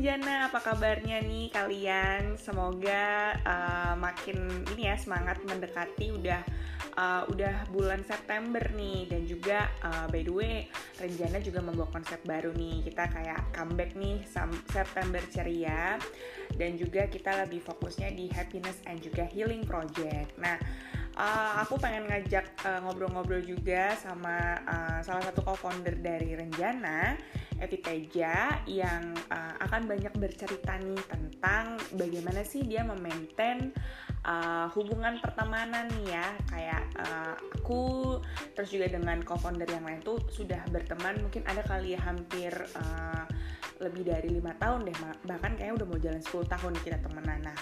Renjana, apa kabarnya nih kalian? Semoga uh, makin ini ya semangat mendekati udah uh, udah bulan September nih dan juga uh, by the way Renjana juga membawa konsep baru nih. Kita kayak comeback nih September ceria dan juga kita lebih fokusnya di happiness and juga healing project. Nah, uh, aku pengen ngajak ngobrol-ngobrol uh, juga sama uh, salah satu co-founder dari Renjana Evi Teja yang uh, akan banyak bercerita nih tentang bagaimana sih dia memaintain uh, hubungan pertemanan nih ya. Kayak uh, aku terus juga dengan co-founder yang lain tuh sudah berteman. Mungkin ada kali ya hampir uh, lebih dari lima tahun deh bahkan kayaknya udah mau jalan 10 tahun kita temenan nah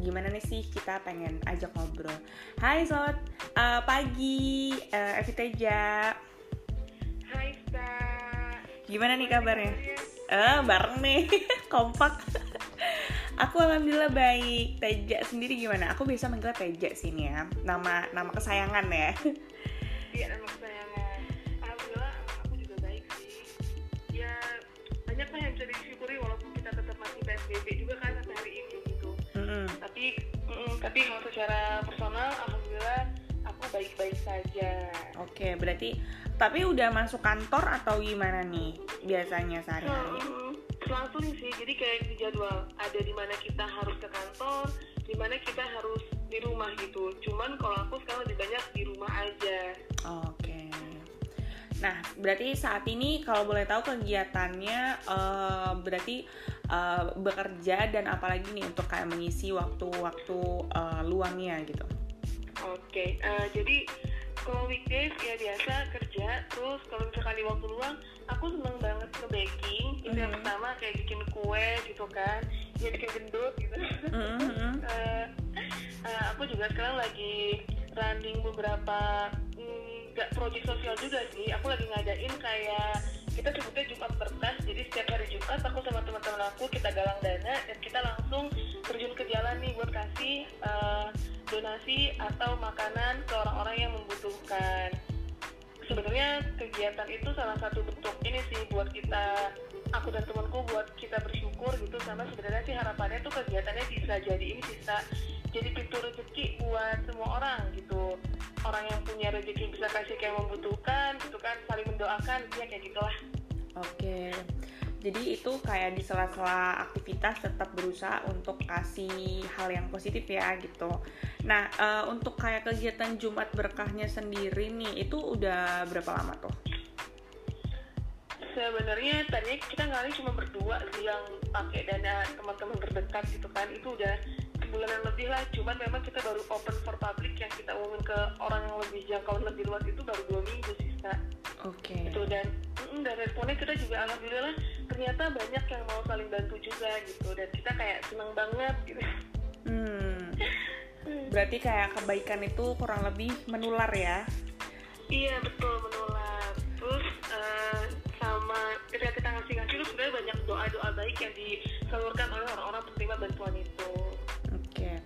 gimana nih sih kita pengen ajak ngobrol Hai selamat uh, pagi uh, Evi Teja Hai Star Gimana nih kabarnya? Eh, bareng nih, kompak. Aku alhamdulillah baik. Teja sendiri gimana? Aku biasa manggil Teja sini ya. Nama nama kesayangan ya. PSBB juga kan sampai hari ini gitu. Mm -hmm. Tapi mm, tapi kalau secara personal alhamdulillah aku baik-baik saja. Oke, berarti tapi udah masuk kantor atau gimana nih biasanya sehari-hari? Hmm, langsung sih, jadi kayak di jadwal ada di mana kita harus ke kantor, di mana kita harus di rumah gitu. Cuman kalau aku sekarang lebih banyak di rumah aja. Nah, berarti saat ini kalau boleh tahu kegiatannya uh, berarti uh, bekerja dan apalagi nih untuk kayak mengisi waktu-waktu uh, luangnya gitu. Oke, okay. uh, jadi kalau weekdays ya biasa kerja terus kalau misalkan di waktu luang aku seneng banget ke baking itu mm-hmm. yang pertama kayak bikin kue gitu kan ya bikin gendut gitu mm-hmm. uh, uh, aku juga sekarang lagi running beberapa nggak mm, project sosial juga sih aku lagi ngadain kayak kita sebutnya Jumat berkas jadi setiap hari Jumat aku sama teman-teman aku kita galang dana dan kita langsung terjun ke jalan nih buat kasih uh, donasi atau makanan ke orang-orang yang membutuhkan. Sebenarnya kegiatan itu salah satu bentuk ini sih buat kita aku dan temanku buat kita bersyukur gitu sama sebenarnya sih harapannya tuh kegiatannya bisa jadi ini bisa jadi pintu rezeki buat semua orang gitu. Orang yang punya rezeki bisa kasih ke yang membutuhkan gitu kan saling mendoakan ya kayak gitulah. Oke. Jadi itu kayak di sela-sela aktivitas tetap berusaha untuk kasih hal yang positif ya gitu. Nah uh, untuk kayak kegiatan Jumat berkahnya sendiri nih itu udah berapa lama tuh sebenarnya tadinya kita ngali cuma berdua sih yang pakai dana teman-teman terdekat gitu kan. Itu udah sebulanan lebih lah. Cuman memang kita baru open for public yang kita umumin ke orang yang lebih jangkauan lebih luas itu baru dua minggu sih oke. Okay. itu dan dan responnya kita juga alhamdulillah ternyata banyak yang mau saling bantu juga gitu. Dan kita kayak seneng banget gitu. Hmm. berarti kayak kebaikan itu kurang lebih menular ya? Iya betul menular doa-doa baik yang disalurkan oleh orang-orang penerima bantuan itu. Oke.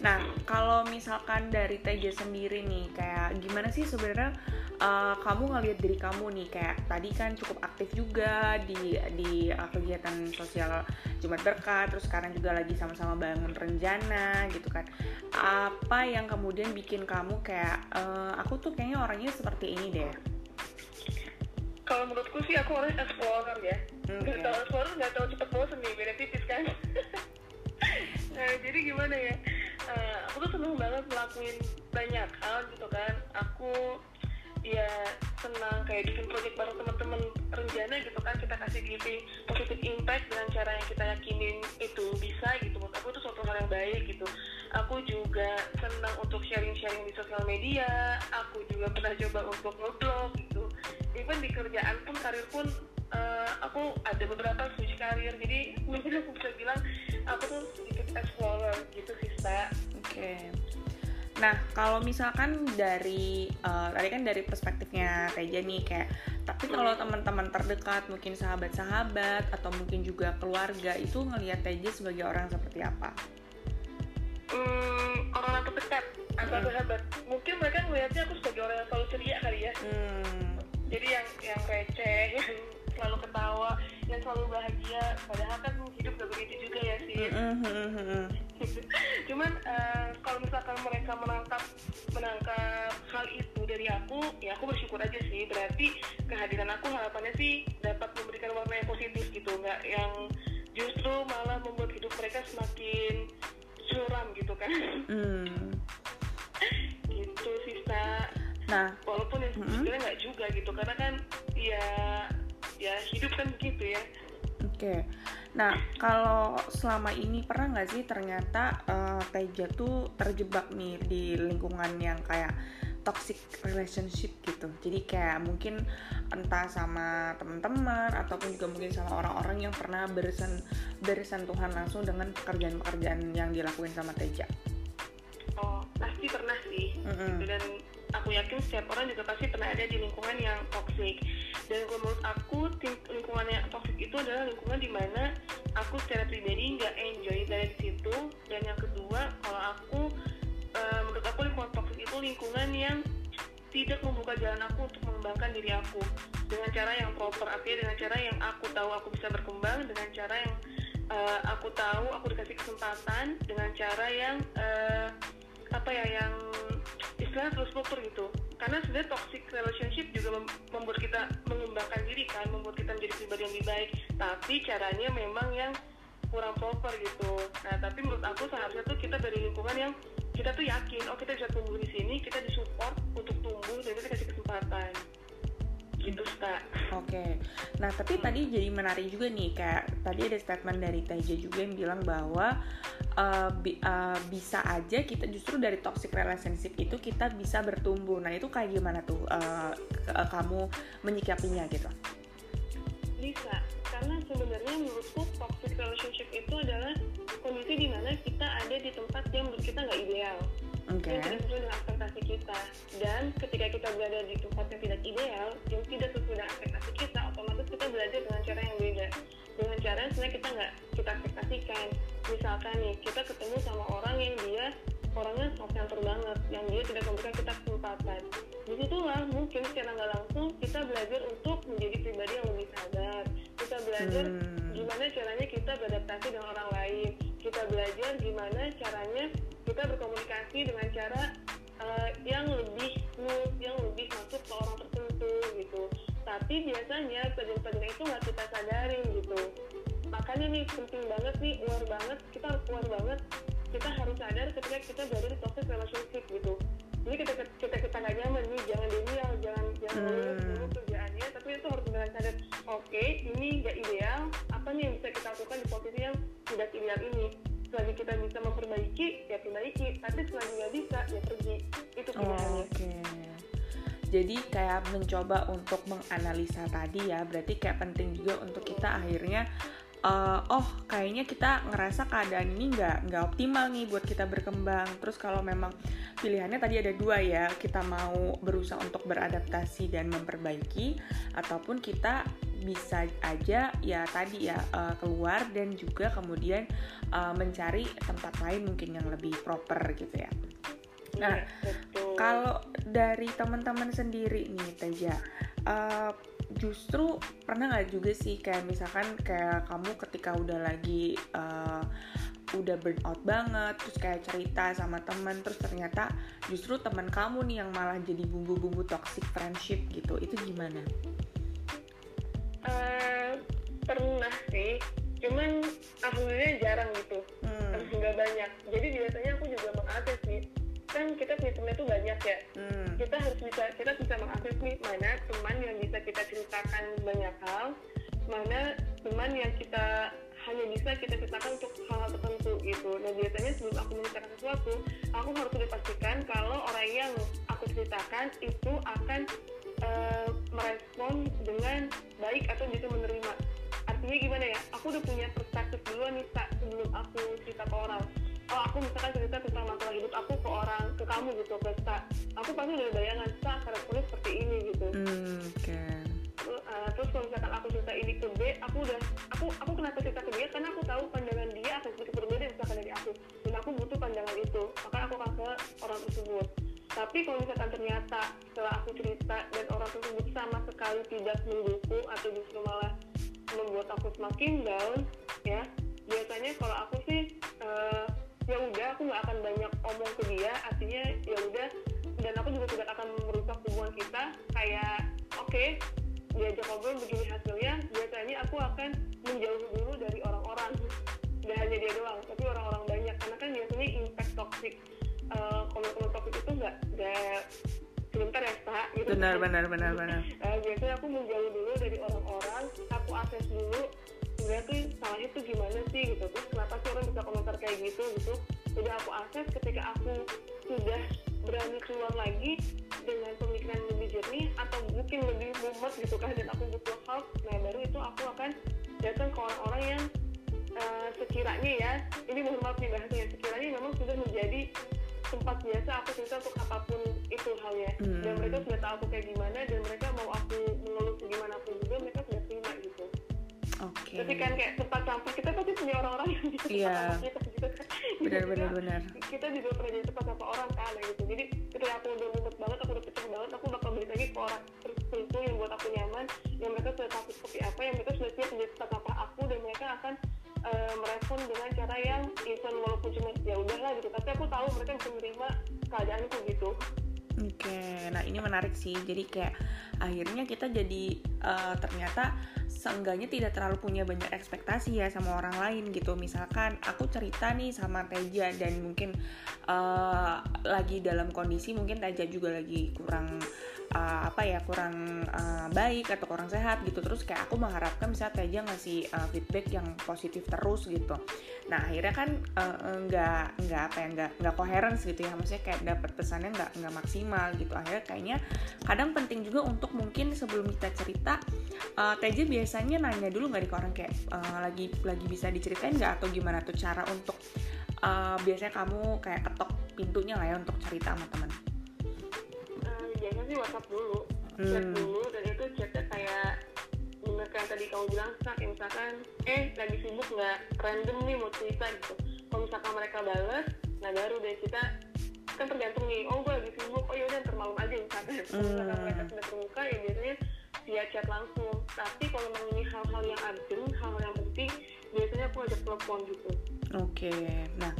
Nah kalau misalkan dari TJ sendiri nih kayak gimana sih sebenarnya uh, kamu ngelihat diri kamu nih? Kayak tadi kan cukup aktif juga di di uh, kegiatan sosial Jumat Berkat terus sekarang juga lagi sama-sama bangun rencana gitu kan. Apa yang kemudian bikin kamu kayak uh, aku tuh kayaknya orangnya seperti ini deh kalau menurutku sih aku orangnya explorer ya. Okay. nggak tahu explorer nggak tahu cepet bosan nih beda tipis kan. Nah jadi gimana ya? Uh, aku tuh seneng banget ngelakuin banyak hal gitu kan. Aku ya senang kayak bikin project bareng teman-teman rencana gitu kan. Kita kasih giving positive impact dengan cara yang kita yakinin itu bisa gitu. Menurut aku itu suatu hal yang baik gitu. Aku juga senang untuk sharing-sharing di sosial media. Aku juga pernah coba untuk ngeblog even di kerjaan pun karir pun uh, aku ada beberapa switch karir jadi mungkin aku bisa bilang aku tuh sedikit explorer gitu sih oke okay Nah, kalau misalkan dari uh, tadi kan dari perspektifnya Teja nih kayak tapi kalau teman-teman terdekat, mungkin sahabat-sahabat atau mungkin juga keluarga itu ngelihat Teja sebagai orang seperti apa? Hmm, orang terdekat atau hmm. sahabat. Mungkin mereka ngelihatnya aku sebagai orang yang selalu ceria kali ya. Hmm. Jadi yang yang receh, yang selalu ketawa, yang selalu bahagia. Padahal kan hidup gak Mm-hmm. cuman uh, kalau misalkan mereka menangkap menangkap hal itu dari aku ya aku bersyukur aja sih berarti kehadiran aku harapannya sih dapat memberikan warna yang positif gitu nggak yang justru malah membuat hidup mereka semakin suram gitu kan Mm. gitu sih. Nah, walaupun ya sebenarnya nggak juga gitu karena kan ya ya hidup kan begitu ya Oke, nah kalau selama ini pernah nggak sih ternyata eh, Teja tuh terjebak nih di lingkungan yang kayak toxic relationship gitu. Jadi kayak mungkin entah sama teman-teman ataupun juga mungkin sama orang-orang yang pernah bersen bersentuhan langsung dengan pekerjaan-pekerjaan yang dilakuin sama Teja. oh pasti pernah sih Mm-mm. gitu dan aku yakin setiap orang juga pasti pernah ada di lingkungan yang toxic. Dan kalau menurut aku lingkungan yang toxic itu adalah lingkungan di mana aku secara pribadi nggak enjoy dari situ. Dan yang kedua kalau aku eh, menurut aku lingkungan toxic itu lingkungan yang tidak membuka jalan aku untuk mengembangkan diri aku. Dengan cara yang proper artinya dengan cara yang aku tahu aku bisa berkembang dengan cara yang eh, aku tahu aku dikasih kesempatan dengan cara yang eh, apa ya yang istilahnya terus proper gitu. Karena sebenarnya toxic relationship juga mem- membuat kita mengembangkan diri kan membuat kita menjadi pribadi yang lebih baik. Tapi caranya memang yang kurang proper gitu. Nah tapi menurut aku seharusnya tuh kita dari lingkungan yang kita tuh yakin oh kita bisa tumbuh di sini kita disupport untuk tumbuh dan kita kasih kesempatan Oke, nah tapi tadi jadi menarik juga nih kayak tadi ada statement dari Teja juga yang bilang bahwa uh, bi- uh, bisa aja kita justru dari toxic relationship itu kita bisa bertumbuh. Nah itu kayak gimana tuh uh, uh, kamu menyikapinya gitu? bisa karena sebenarnya menurutku toxic relationship itu adalah kondisi di mana kita ada di tempat yang menurut kita nggak ideal Oke. yang tidak sesuai dengan ekspektasi kita. Dan ketika kita berada di tempat yang tidak ideal yang tidak sesuai dengan ekspektasi kita otomatis kita belajar dengan cara yang beda. Dengan cara yang sebenarnya kita nggak kita ekspektasikan. Misalkan nih kita ketemu sama orang yang dia orangnya soft center banget yang dia tidak memberikan kita kesempatan. Di situlah mungkin secara nggak langsung kita belajar untuk menjadi pribadi yang lebih sadar. Kita belajar Hmm. gimana caranya kita beradaptasi dengan orang lain. Kita belajar gimana caranya kita berkomunikasi dengan cara eh, yang lebih smooth yang lebih masuk ke orang tertentu gitu. Tapi biasanya pelajaran-pelajaran itu nggak kita sadarin gitu. Makanya nih penting banget nih aware banget kita harus aware banget. Kita harus sadar ketika kita berada di toxic relationship gitu. Jadi kita kita kita nggak nyaman nih jangan denial jangan jangan Hmm. dulu kerjaannya tapi itu harus benar sadar oke ini nggak ideal apa nih yang bisa kita lakukan di posisi yang tidak ideal ini selagi kita bisa memperbaiki ya perbaiki. Tapi selagi nggak bisa ya pergi. Itu Oh, pilihannya Oke. Jadi kayak mencoba untuk menganalisa tadi ya, berarti kayak penting juga untuk kita akhirnya eh, oh kayaknya kita ngerasa keadaan ini nggak nggak optimal nih buat kita berkembang. Terus kalau memang pilihannya tadi ada dua ya, kita mau berusaha untuk beradaptasi dan memperbaiki, ataupun kita bisa aja ya tadi ya eh, keluar dan juga kemudian eh, mencari tempat lain mungkin yang lebih proper gitu ya. Nah, Iya, Kalau dari teman-teman sendiri nih Teja, eh, justru pernah nggak juga sih kayak misalkan kayak kamu ketika udah lagi eh, udah burnout banget, terus kayak cerita sama teman, terus ternyata justru teman kamu nih yang malah jadi bumbu-bumbu toxic friendship gitu, itu gimana? Eh, pernah sih cuman alhamdulillah jarang gitu Hmm, nggak banyak jadi biasanya aku juga mengakses nih kan kita punya temen itu banyak ya. Hmm, kita harus bisa kita bisa mengakses nih mana teman yang bisa kita ceritakan banyak hal mana teman yang kita hanya bisa kita ceritakan untuk hal-hal tertentu gitu. Nah biasanya sebelum aku menceritakan sesuatu aku harus sudah pastikan kalau orang yang aku ceritakan itu akan eh, merespon dengan baik atau bisa menerima. Artinya gimana ya? Aku udah punya perspektif duluan nih sebelum aku cerita ke orang. Oh aku misalkan cerita kamu gitu ke aku pasti udah bayangan Sa karakternya seperti ini gitu. Oke. Terus, uh, terus kalau misalkan aku cerita ini ke B aku udah aku aku kenapa cerita ke dia? Karena aku tahu pandangan dia akan sedikit berbeda misalkan dari aku. Dan aku butuh pandangan itu maka aku akan ke orang tersebut. Tapi kalau misalkan ternyata setelah aku cerita dan orang tersebut sama sekali tidak mendukung atau justru malah membuat aku semakin down ya biasanya kalau aku sih uh, ya udah omong ke dia artinya ya udah dan aku juga tidak akan merusak hubungan kita. Kayak oke okay, diajak ngobrol begini hasilnya biasanya aku akan menjauh dulu dari orang-orang. Gak hanya dia doang tapi orang-orang banyak. Karena kan biasanya impact toxic uh, komen-komen toxic itu nggak nggak sebentar ya pak gitu. Benar benar benar benar. Uh, biasanya aku menjauh dulu dari orang-orang aku akses dulu. Sebenarnya tuh salahnya tuh gimana sih gitu. Terus kenapa sih orang bisa komentar kayak gitu gitu udah aku akses ketika aku sudah berani keluar lagi dengan pemikiran lebih jernih atau mungkin lebih mumet gitu kan dan aku butuh help nah baru itu aku akan datang ke orang-orang yang uh, sekiranya ya ini mohon maaf nih bahasanya sekiranya memang sudah menjadi tempat biasa aku cerita untuk apa pun itu halnya hmm. dan mereka sudah tahu aku kayak gimana dan mereka mau aku mengeluh pun juga mereka sudah terima gitu Oke. Okay. Tapi kan kayak tempat sampah kita pasti punya orang-orang yang bisa yeah. kita. Benar benar benar. Kita juga pernah jadi tempat sampah orang kan gitu. Jadi ketika aku udah mumet banget, aku udah pecah banget, aku bakal balik lagi ke orang tertentu yang buat aku nyaman, yang mereka sudah tahu seperti apa, yang mereka sudah siap menjadi tempat sampah aku dan mereka akan uh, merespon dengan cara yang even walaupun cuma ya udahlah gitu. Tapi aku tahu mereka bisa menerima keadaanku gitu. Oke, okay. nah ini menarik sih. Jadi kayak akhirnya kita jadi uh, ternyata seenggaknya tidak terlalu punya banyak ekspektasi ya sama orang lain gitu. Misalkan aku cerita nih sama Teja dan mungkin uh, lagi dalam kondisi mungkin Teja juga lagi kurang uh, apa ya kurang uh, baik atau kurang sehat gitu. Terus kayak aku mengharapkan bisa Teja ngasih uh, feedback yang positif terus gitu. Nah akhirnya kan uh, nggak nggak apa ya nggak nggak koheren gitu ya. Maksudnya kayak dapat pesannya nggak nggak maksimal gitu. Akhirnya kayaknya kadang penting juga untuk mungkin sebelum kita cerita uh, Teja biasanya nanya dulu nggak di orang kayak uh, lagi lagi bisa diceritain nggak? Atau gimana tuh cara untuk uh, biasanya kamu kayak ketok pintunya lah ya untuk cerita sama teman biasanya sih WhatsApp dulu hmm. chat dulu dan itu chatnya kayak bener kayak tadi kamu bilang sak misalkan eh lagi sibuk nggak random nih mau cerita gitu kalau misalkan mereka bales nah baru deh kita kan tergantung nih oh gue lagi sibuk oh yaudah ntar malam aja misalkan kalau misalkan hmm. mereka sudah terbuka ya biasanya via chat langsung tapi kalau memang ini hal-hal yang urgent hal-hal yang penting biasanya aku ajak telepon gitu oke okay. nah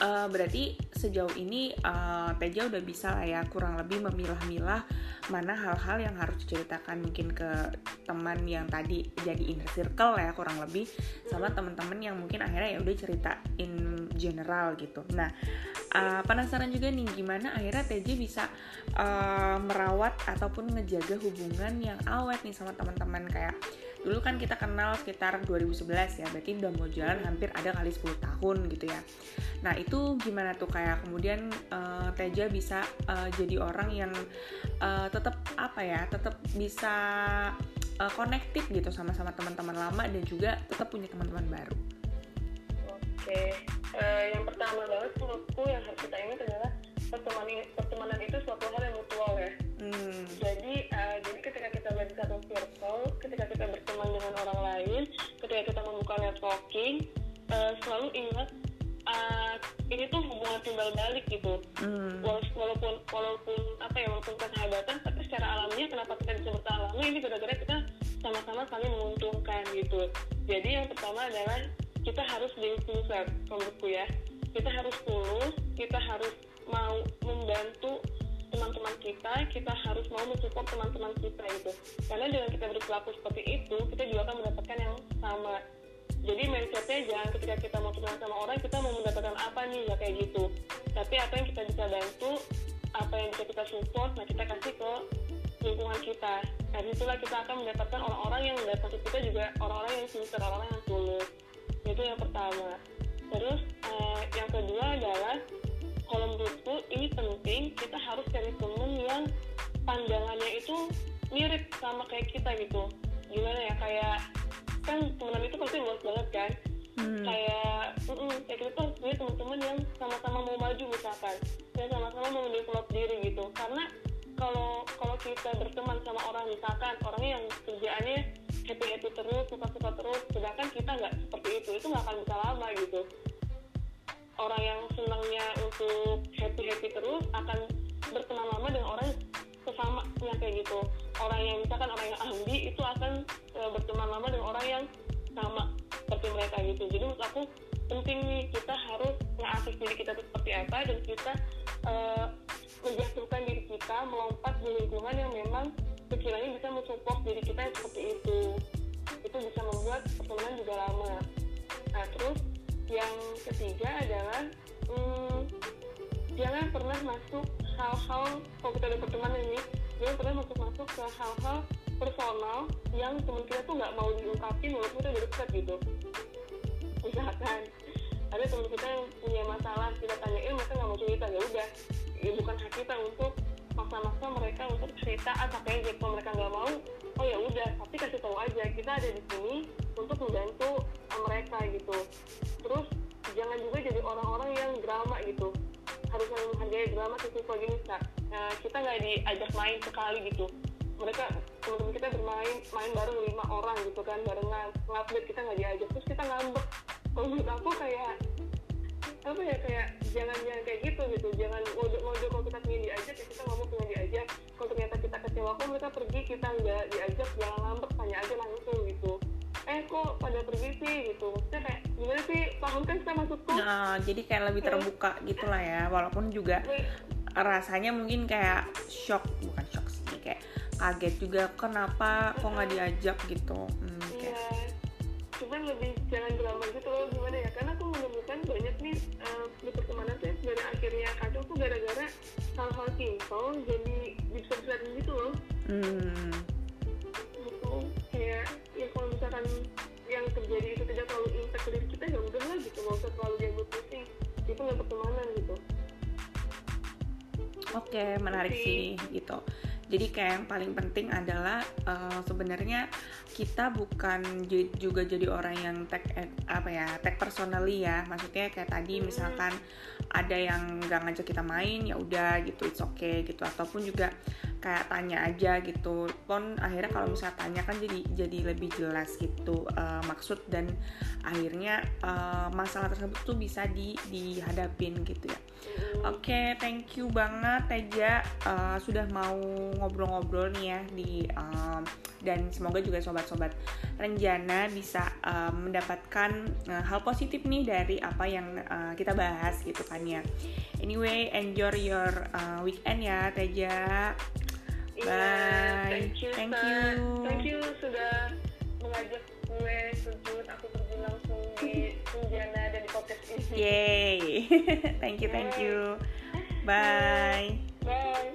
uh, berarti sejauh ini uh, Teja udah bisa lah ya kurang lebih memilah-milah mana hal-hal yang harus diceritakan mungkin ke teman yang tadi jadi inner circle ya kurang lebih sama teman-teman yang mungkin akhirnya ya udah cerita in general gitu. Nah uh, penasaran juga nih gimana akhirnya Teja bisa uh, merawat ataupun ngejaga hubungan yang awet nih sama teman-teman kayak dulu kan kita kenal sekitar 2011 ya berarti udah mau jalan hampir ada kali 10 tahun gitu ya. Nah itu gimana tuh? Kayak kemudian uh, Teja bisa uh, jadi orang yang uh, tetap apa ya tetap bisa uh, connected gitu sama-sama teman-teman lama dan juga tetap punya teman-teman baru. Oke uh, yang pertama banget menurutku yang harus kita ingat adalah pertemanan pertemanan itu suatu hal yang mutual ya. Hmm. jadi uh, jadi ketika kita berada di satu circle ketika selalu ingat uh, ini tuh hubungan timbal balik gitu hmm. walaupun walaupun apa ya walaupun persahabatan tapi secara alamiah kenapa kita bisa bertahan ini gara-gara kita sama-sama saling menguntungkan gitu jadi yang pertama adalah kita harus sincere menurutku ya kita harus tulus kita harus mau membantu teman-teman kita, kita harus mau mensupport teman-teman kita itu. Karena dengan kita berperilaku seperti itu, kita juga akan mendapatkan yang sama. Jadi mindsetnya jangan ketika kita mau kenal sama orang, kita mau mendapatkan apa nih, ya kayak gitu. Tapi apa yang kita bisa bantu, apa yang bisa kita support, nah kita kasih ke lingkungan kita. Nah itulah kita akan mendapatkan orang-orang yang ke kita juga orang-orang yang sincere, orang-orang yang tulus. Itu yang pertama. Terus eh, yang kedua adalah kalau menurutku ini penting kita harus cari temen yang pandangannya itu mirip sama kayak kita gitu gimana ya kayak kan temenan itu pasti luas banget kan. Hmm. kayak mm -mm, kayak kita tuh punya teman-teman yang sama-sama mau maju misalkan. Dan sama-sama mau develop diri gitu. Karena kalau kalau kita berteman sama orang misalkan orangnya yang kerjaannya happy happy terus suka suka terus sedangkan kita nggak seperti itu itu nggak akan bisa lama gitu. Orang yang senangnya untuk happy happy terus akan berteman lama dengan orang sesama yang kayak gitu. Orang yang misalkan orang yang ahli itu akan e, berteman lama dengan orang yang sama seperti mereka gitu. Jadi menurut aku penting nih kita harus ngeakses diri kita itu seperti apa dan kita uh, menjatuhkan diri kita melompat di lingkungan yang memang sekiranya bisa mensupport diri kita yang seperti itu. Itu bisa membuat pertemanan juga lama. Nah terus yang ketiga adalah hmm, jangan pernah masuk hal-hal kalau kita ada pertemanan ini jangan pernah masuk masuk ke hal-hal personal yang teman kita tuh nggak mau diungkapin walaupun kita udah dekat gitu. Misalkan ada teman kita yang punya masalah kita tanyain mereka nggak mau cerita. Ya udah ya bukan hak kita untuk maksa-maksa mereka untuk cerita ah sampai aja kalau mereka nggak mau oh ya udah tapi kasih tahu aja kita ada di sini untuk membantu mereka gitu. Terus jangan juga jadi orang-orang yang drama gitu harus menghargai drama gini kak. Nah, kita nggak diajak main sekali gitu. Mereka teman-teman kita bermain main bareng lima orang gitu kan barengan. Ngupdate kita nggak diajak terus kita ngambek. Kalau menurut aku kayak apa ya kayak jangan jangan kayak gitu gitu. Jangan ngode ngode kalau kita pengen diajak ya kita ngomong pengen diajak. Kalau ternyata kita kecewa kok mereka pergi kita nggak diajak jangan ngambek tanya aja langsung gitu. Eh kok pada pergi sih gitu. Maksudnya kayak maksudku nah jadi kayak lebih terbuka gitulah ya walaupun juga rasanya mungkin kayak shock bukan shock sih kayak kaget juga kenapa kok nggak diajak? gitu. Hmm, kayak. Iya cuman lebih jangan drama gitu loh gimana ya? Karena aku menemukan banyak nih uh, di pertemanan tuh dari akhirnya kacau tuh gara-gara hal-hal simpel jadi besar-besar gitu loh. Hmm. gitu. Kayak ya kalau misalkan yang terjadi itu tidak terlalu impact ke diri kita ya udah lah gitu. Nggak usah terlalu diambil pusing. Itu nggak pertemanan gitu. Oke okay, menarik sih gitu. Jadi kayak yang paling penting adalah uh, sebenarnya kita bukan juga jadi orang yang tag apa ya tag personally ya. Maksudnya kayak tadi misalkan ada yang nggak ngajak kita main ya udah gitu it's okay gitu. Ataupun juga kayak tanya aja gitu. Pun akhirnya kalau misalnya tanya kan jadi jadi lebih jelas gitu uh, maksud dan akhirnya uh, masalah tersebut tuh bisa di dihadapin gitu ya. Oke okay, thank you banget Teja. Uh, sudah mau ngobrol-ngobrol nih ya di um, dan semoga juga sobat-sobat Renjana bisa um, mendapatkan uh, hal positif nih dari apa yang uh, kita bahas gitu kan ya. Anyway enjoy your uh, weekend ya Teja Iya, Bye. thank you, thank you. Thank you sudah mengajak gue sujud aku pergi langsung di Renjana dan di podcast ini. Yay. thank you, thank you. Bye. Bye.